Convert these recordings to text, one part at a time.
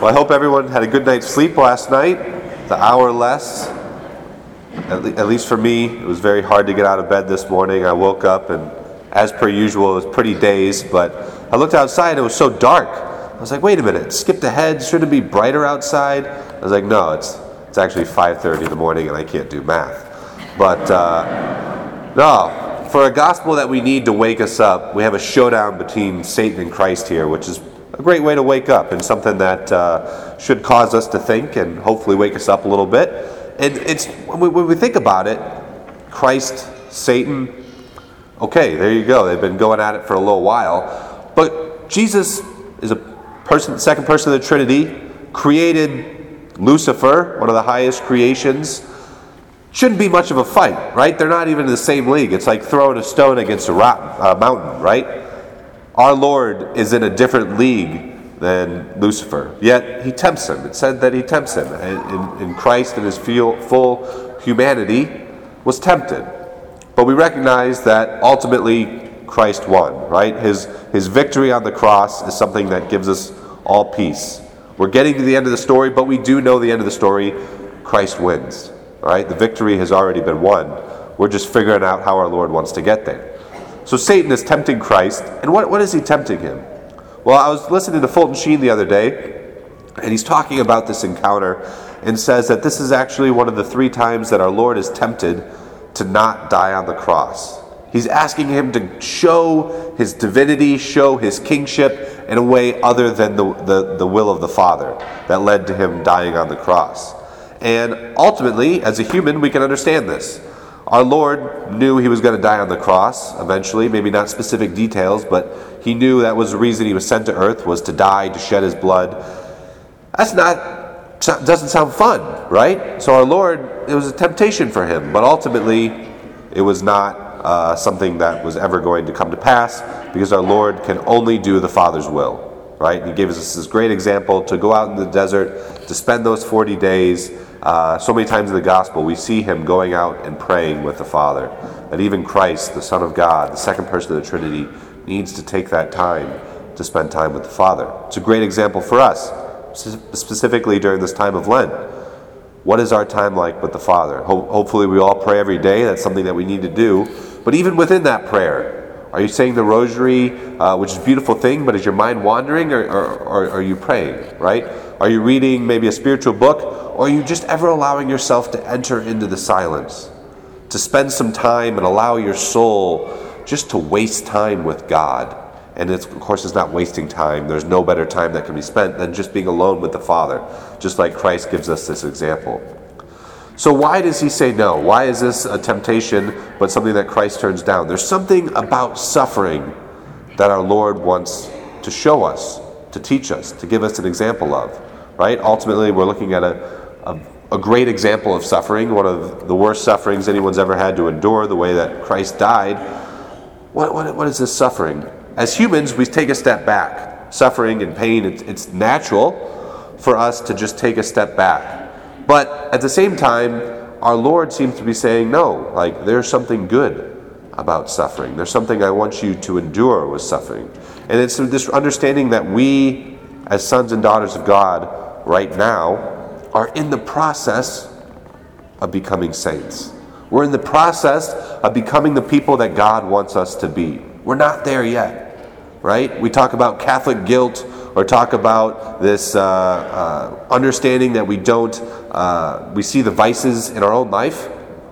Well, I hope everyone had a good night's sleep last night, the hour less. At, le- at least for me, it was very hard to get out of bed this morning. I woke up and, as per usual, it was pretty dazed, but I looked outside and it was so dark. I was like, wait a minute, skipped ahead. Should it be brighter outside? I was like, no, it's, it's actually 5.30 in the morning and I can't do math. But uh, no, for a gospel that we need to wake us up, we have a showdown between Satan and Christ here, which is a great way to wake up and something that uh, should cause us to think and hopefully wake us up a little bit. And it's when we, think about it, Christ, Satan, okay, there you go. They've been going at it for a little while. But Jesus is a person, second person of the Trinity, created Lucifer, one of the highest creations. Shouldn't be much of a fight, right? They're not even in the same league. It's like throwing a stone against a rock, uh, mountain, right? Our Lord is in a different league than Lucifer, yet he tempts him. It said that he tempts him. In, in Christ, in his full humanity, was tempted. But we recognize that ultimately Christ won, right? His, his victory on the cross is something that gives us all peace. We're getting to the end of the story, but we do know the end of the story. Christ wins, right? The victory has already been won. We're just figuring out how our Lord wants to get there. So Satan is tempting Christ. And what, what is he tempting him? Well, I was listening to Fulton Sheen the other day, and he's talking about this encounter and says that this is actually one of the three times that our Lord is tempted to not die on the cross. He's asking him to show his divinity, show his kingship in a way other than the, the, the will of the Father that led to him dying on the cross. And ultimately, as a human, we can understand this. Our Lord knew he was going to die on the cross eventually, maybe not specific details, but he knew that was the reason he was sent to earth was to die, to shed his blood. That's not doesn't sound fun, right? So our Lord, it was a temptation for him, but ultimately it was not uh, something that was ever going to come to pass because our Lord can only do the Father's will, right? He gave us this great example to go out in the desert, to spend those 40 days, uh, so many times in the gospel, we see him going out and praying with the Father. That even Christ, the Son of God, the second person of the Trinity, needs to take that time to spend time with the Father. It's a great example for us, specifically during this time of Lent. What is our time like with the Father? Ho- hopefully, we all pray every day. That's something that we need to do. But even within that prayer, are you saying the rosary, uh, which is a beautiful thing, but is your mind wandering, or, or, or are you praying, right? Are you reading maybe a spiritual book? Or are you just ever allowing yourself to enter into the silence? To spend some time and allow your soul just to waste time with God? And of course, it's not wasting time. There's no better time that can be spent than just being alone with the Father, just like Christ gives us this example. So, why does he say no? Why is this a temptation, but something that Christ turns down? There's something about suffering that our Lord wants to show us, to teach us, to give us an example of. Right? Ultimately, we're looking at a, a, a great example of suffering, one of the worst sufferings anyone's ever had to endure, the way that Christ died. What, what, what is this suffering? As humans, we take a step back. Suffering and pain, it's, it's natural for us to just take a step back. But at the same time, our Lord seems to be saying, no, like there's something good about suffering. There's something I want you to endure with suffering. And it's this understanding that we, as sons and daughters of God, right now, are in the process of becoming saints. We're in the process of becoming the people that God wants us to be. We're not there yet, right? We talk about Catholic guilt or talk about this uh, uh, understanding that we don't, uh, we see the vices in our own life.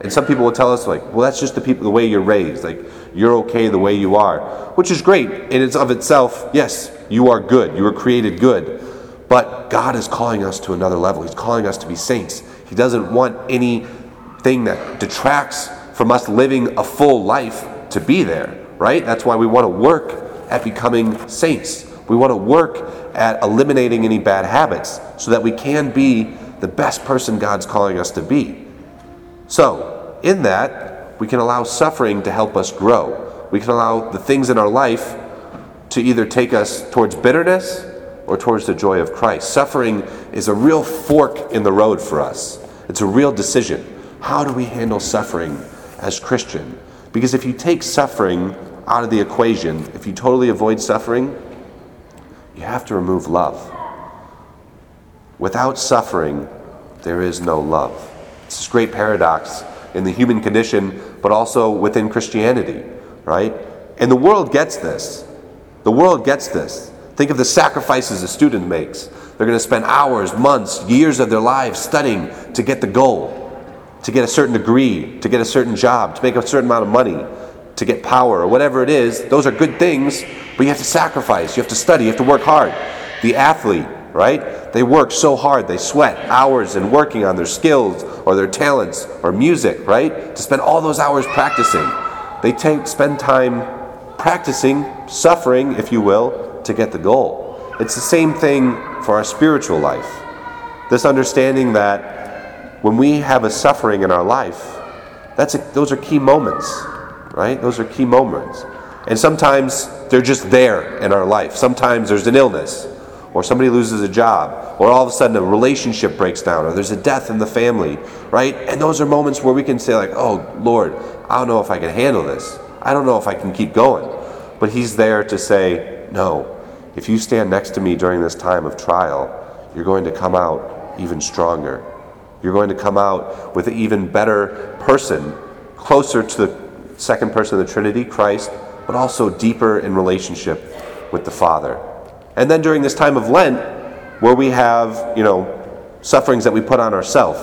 And some people will tell us, like, well, that's just the people, the way you're raised. Like, you're okay the way you are, which is great in its of itself. Yes, you are good. You were created good. But God is calling us to another level. He's calling us to be saints. He doesn't want anything that detracts from us living a full life to be there, right? That's why we want to work at becoming saints. We want to work at eliminating any bad habits so that we can be the best person God's calling us to be. So, in that, we can allow suffering to help us grow. We can allow the things in our life to either take us towards bitterness or towards the joy of Christ. Suffering is a real fork in the road for us. It's a real decision. How do we handle suffering as Christian? Because if you take suffering out of the equation, if you totally avoid suffering, you have to remove love. Without suffering, there is no love. It's this great paradox in the human condition, but also within Christianity, right? And the world gets this. The world gets this. Think of the sacrifices a student makes. They're going to spend hours, months, years of their lives studying to get the goal, to get a certain degree, to get a certain job, to make a certain amount of money, to get power, or whatever it is. Those are good things, but you have to sacrifice. You have to study. You have to work hard. The athlete, right? They work so hard, they sweat hours in working on their skills or their talents or music, right? To spend all those hours practicing. They take spend time practicing, suffering, if you will, to get the goal. It's the same thing for our spiritual life. This understanding that when we have a suffering in our life, that's a, those are key moments, right? Those are key moments. And sometimes they're just there in our life. Sometimes there's an illness or somebody loses a job, or all of a sudden a relationship breaks down, or there's a death in the family, right? And those are moments where we can say, like, oh, Lord, I don't know if I can handle this. I don't know if I can keep going. But He's there to say, no, if you stand next to me during this time of trial, you're going to come out even stronger. You're going to come out with an even better person, closer to the second person of the Trinity, Christ, but also deeper in relationship with the Father. And then during this time of Lent, where we have, you know, sufferings that we put on ourselves.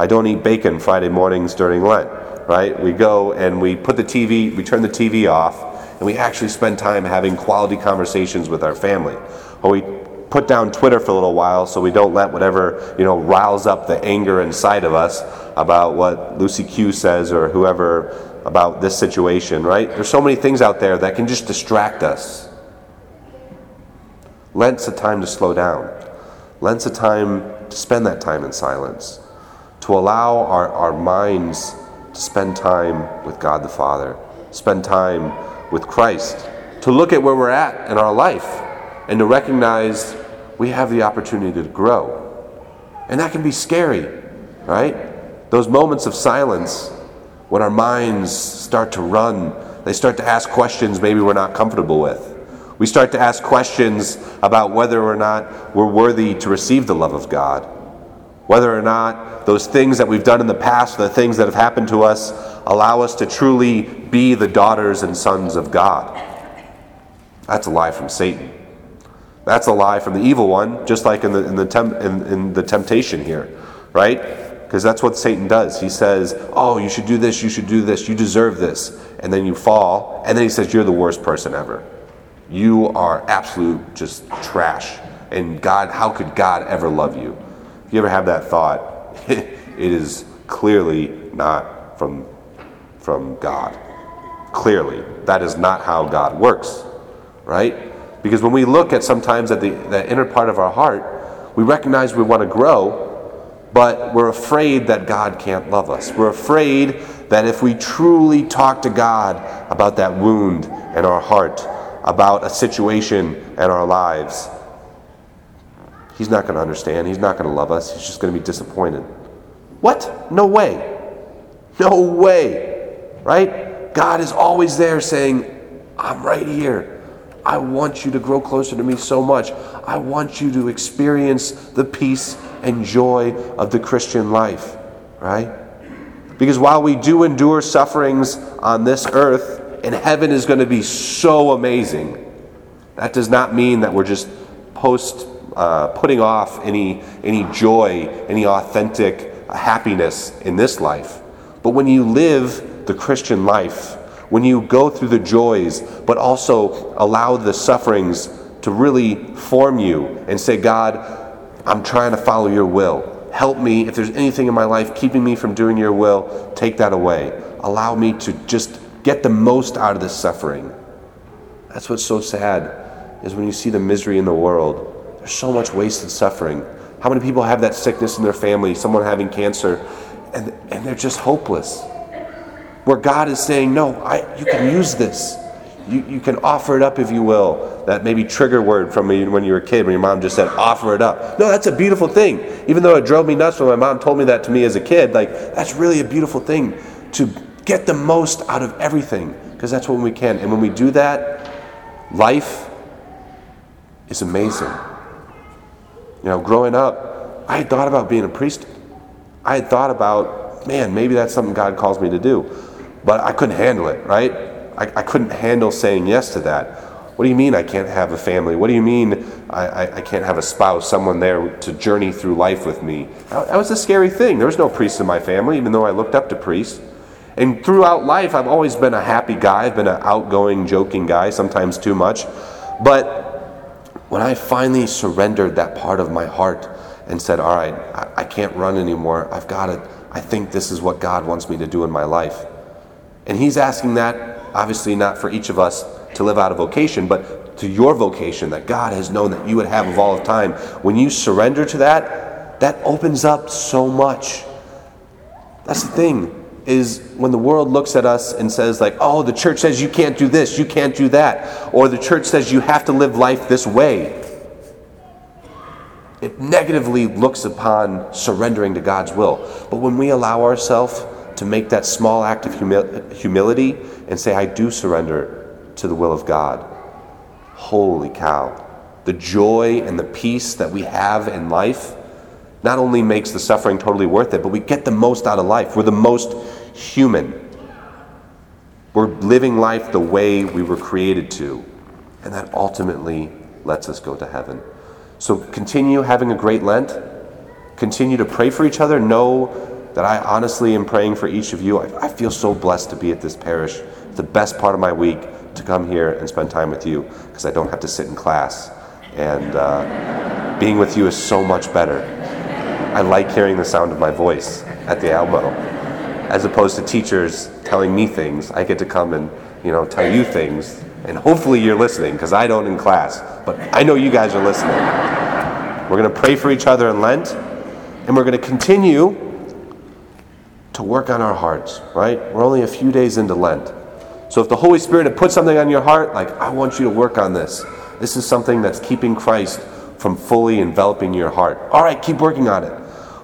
I don't eat bacon Friday mornings during Lent, right? We go and we put the TV, we turn the TV off, and we actually spend time having quality conversations with our family. Or we put down Twitter for a little while so we don't let whatever, you know, riles up the anger inside of us about what Lucy Q says or whoever about this situation, right? There's so many things out there that can just distract us. Lent's a time to slow down. Lent's a time to spend that time in silence, to allow our, our minds to spend time with God the Father, spend time with Christ, to look at where we're at in our life, and to recognize we have the opportunity to grow. And that can be scary, right? Those moments of silence when our minds start to run, they start to ask questions maybe we're not comfortable with. We start to ask questions about whether or not we're worthy to receive the love of God, whether or not those things that we've done in the past, the things that have happened to us, allow us to truly be the daughters and sons of God. That's a lie from Satan. That's a lie from the evil one, just like in the, in the, temp, in, in the temptation here, right? Because that's what Satan does. He says, Oh, you should do this, you should do this, you deserve this. And then you fall, and then he says, You're the worst person ever you are absolute just trash. And God, how could God ever love you? If you ever have that thought, it is clearly not from, from God. Clearly, that is not how God works, right? Because when we look at sometimes at the, the inner part of our heart, we recognize we want to grow, but we're afraid that God can't love us. We're afraid that if we truly talk to God about that wound in our heart, about a situation in our lives, he's not going to understand. He's not going to love us. He's just going to be disappointed. What? No way. No way. Right? God is always there saying, I'm right here. I want you to grow closer to me so much. I want you to experience the peace and joy of the Christian life. Right? Because while we do endure sufferings on this earth, and heaven is going to be so amazing. That does not mean that we're just post uh, putting off any any joy, any authentic happiness in this life. But when you live the Christian life, when you go through the joys, but also allow the sufferings to really form you and say, God, I'm trying to follow your will. Help me. If there's anything in my life keeping me from doing your will, take that away. Allow me to just get the most out of this suffering. That's what's so sad is when you see the misery in the world. There's so much wasted suffering. How many people have that sickness in their family, someone having cancer, and, and they're just hopeless? Where God is saying, No, I, you can use this. You, you can offer it up if you will. That maybe trigger word from me when you were a kid, when your mom just said, offer it up. No, that's a beautiful thing. Even though it drove me nuts when my mom told me that to me as a kid, like, that's really a beautiful thing to get the most out of everything because that's when we can. And when we do that, life is amazing. You know, growing up, I had thought about being a priest. I had thought about, man, maybe that's something God calls me to do. But I couldn't handle it, right? I, I couldn't handle saying yes to that. What do you mean I can't have a family? What do you mean I, I, I can't have a spouse, someone there to journey through life with me? That, was a scary thing. There was no priest in my family, even though I looked up to priests. And throughout life, I've always been a happy guy. I've been an outgoing, joking guy, sometimes too much. But when I finally surrendered that part of my heart and said, All right, I, I can't run anymore, I've got it. I think this is what God wants me to do in my life. And He's asking that, obviously, not for each of us to live out a vocation, but to your vocation that God has known that you would have of all of time. When you surrender to that, that opens up so much. That's the thing is when the world looks at us and says like oh the church says you can't do this you can't do that or the church says you have to live life this way it negatively looks upon surrendering to god's will but when we allow ourselves to make that small act of humi- humility and say i do surrender to the will of god holy cow the joy and the peace that we have in life not only makes the suffering totally worth it, but we get the most out of life. We're the most human. We're living life the way we were created to, and that ultimately lets us go to heaven. So continue having a great Lent. Continue to pray for each other. Know that I honestly am praying for each of you. I, I feel so blessed to be at this parish. It's the best part of my week to come here and spend time with you because I don't have to sit in class. And uh, being with you is so much better. I like hearing the sound of my voice at the ambo as opposed to teachers telling me things. I get to come and you know tell you things, and hopefully you're listening because I don't in class, but I know you guys are listening. We're going to pray for each other in Lent, and we're going to continue to work on our hearts. Right? We're only a few days into Lent, so if the Holy Spirit had put something on your heart, like I want you to work on this. This is something that's keeping Christ from fully enveloping your heart. All right, keep working on it.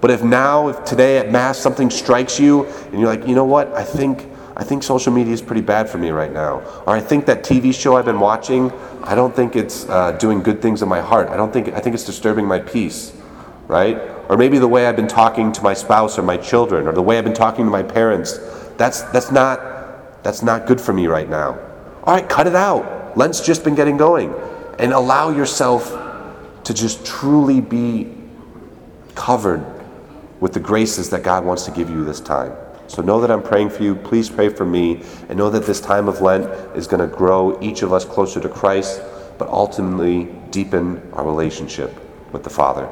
But if now, if today at Mass something strikes you and you're like, you know what, I think, I think social media is pretty bad for me right now. Or I think that TV show I've been watching, I don't think it's uh, doing good things in my heart. I don't think, I think it's disturbing my peace, right? Or maybe the way I've been talking to my spouse or my children, or the way I've been talking to my parents, that's, that's, not, that's not good for me right now. All right, cut it out. Lent's just been getting going. And allow yourself to just truly be covered with the graces that God wants to give you this time. So know that I'm praying for you. Please pray for me. And know that this time of Lent is going to grow each of us closer to Christ, but ultimately deepen our relationship with the Father.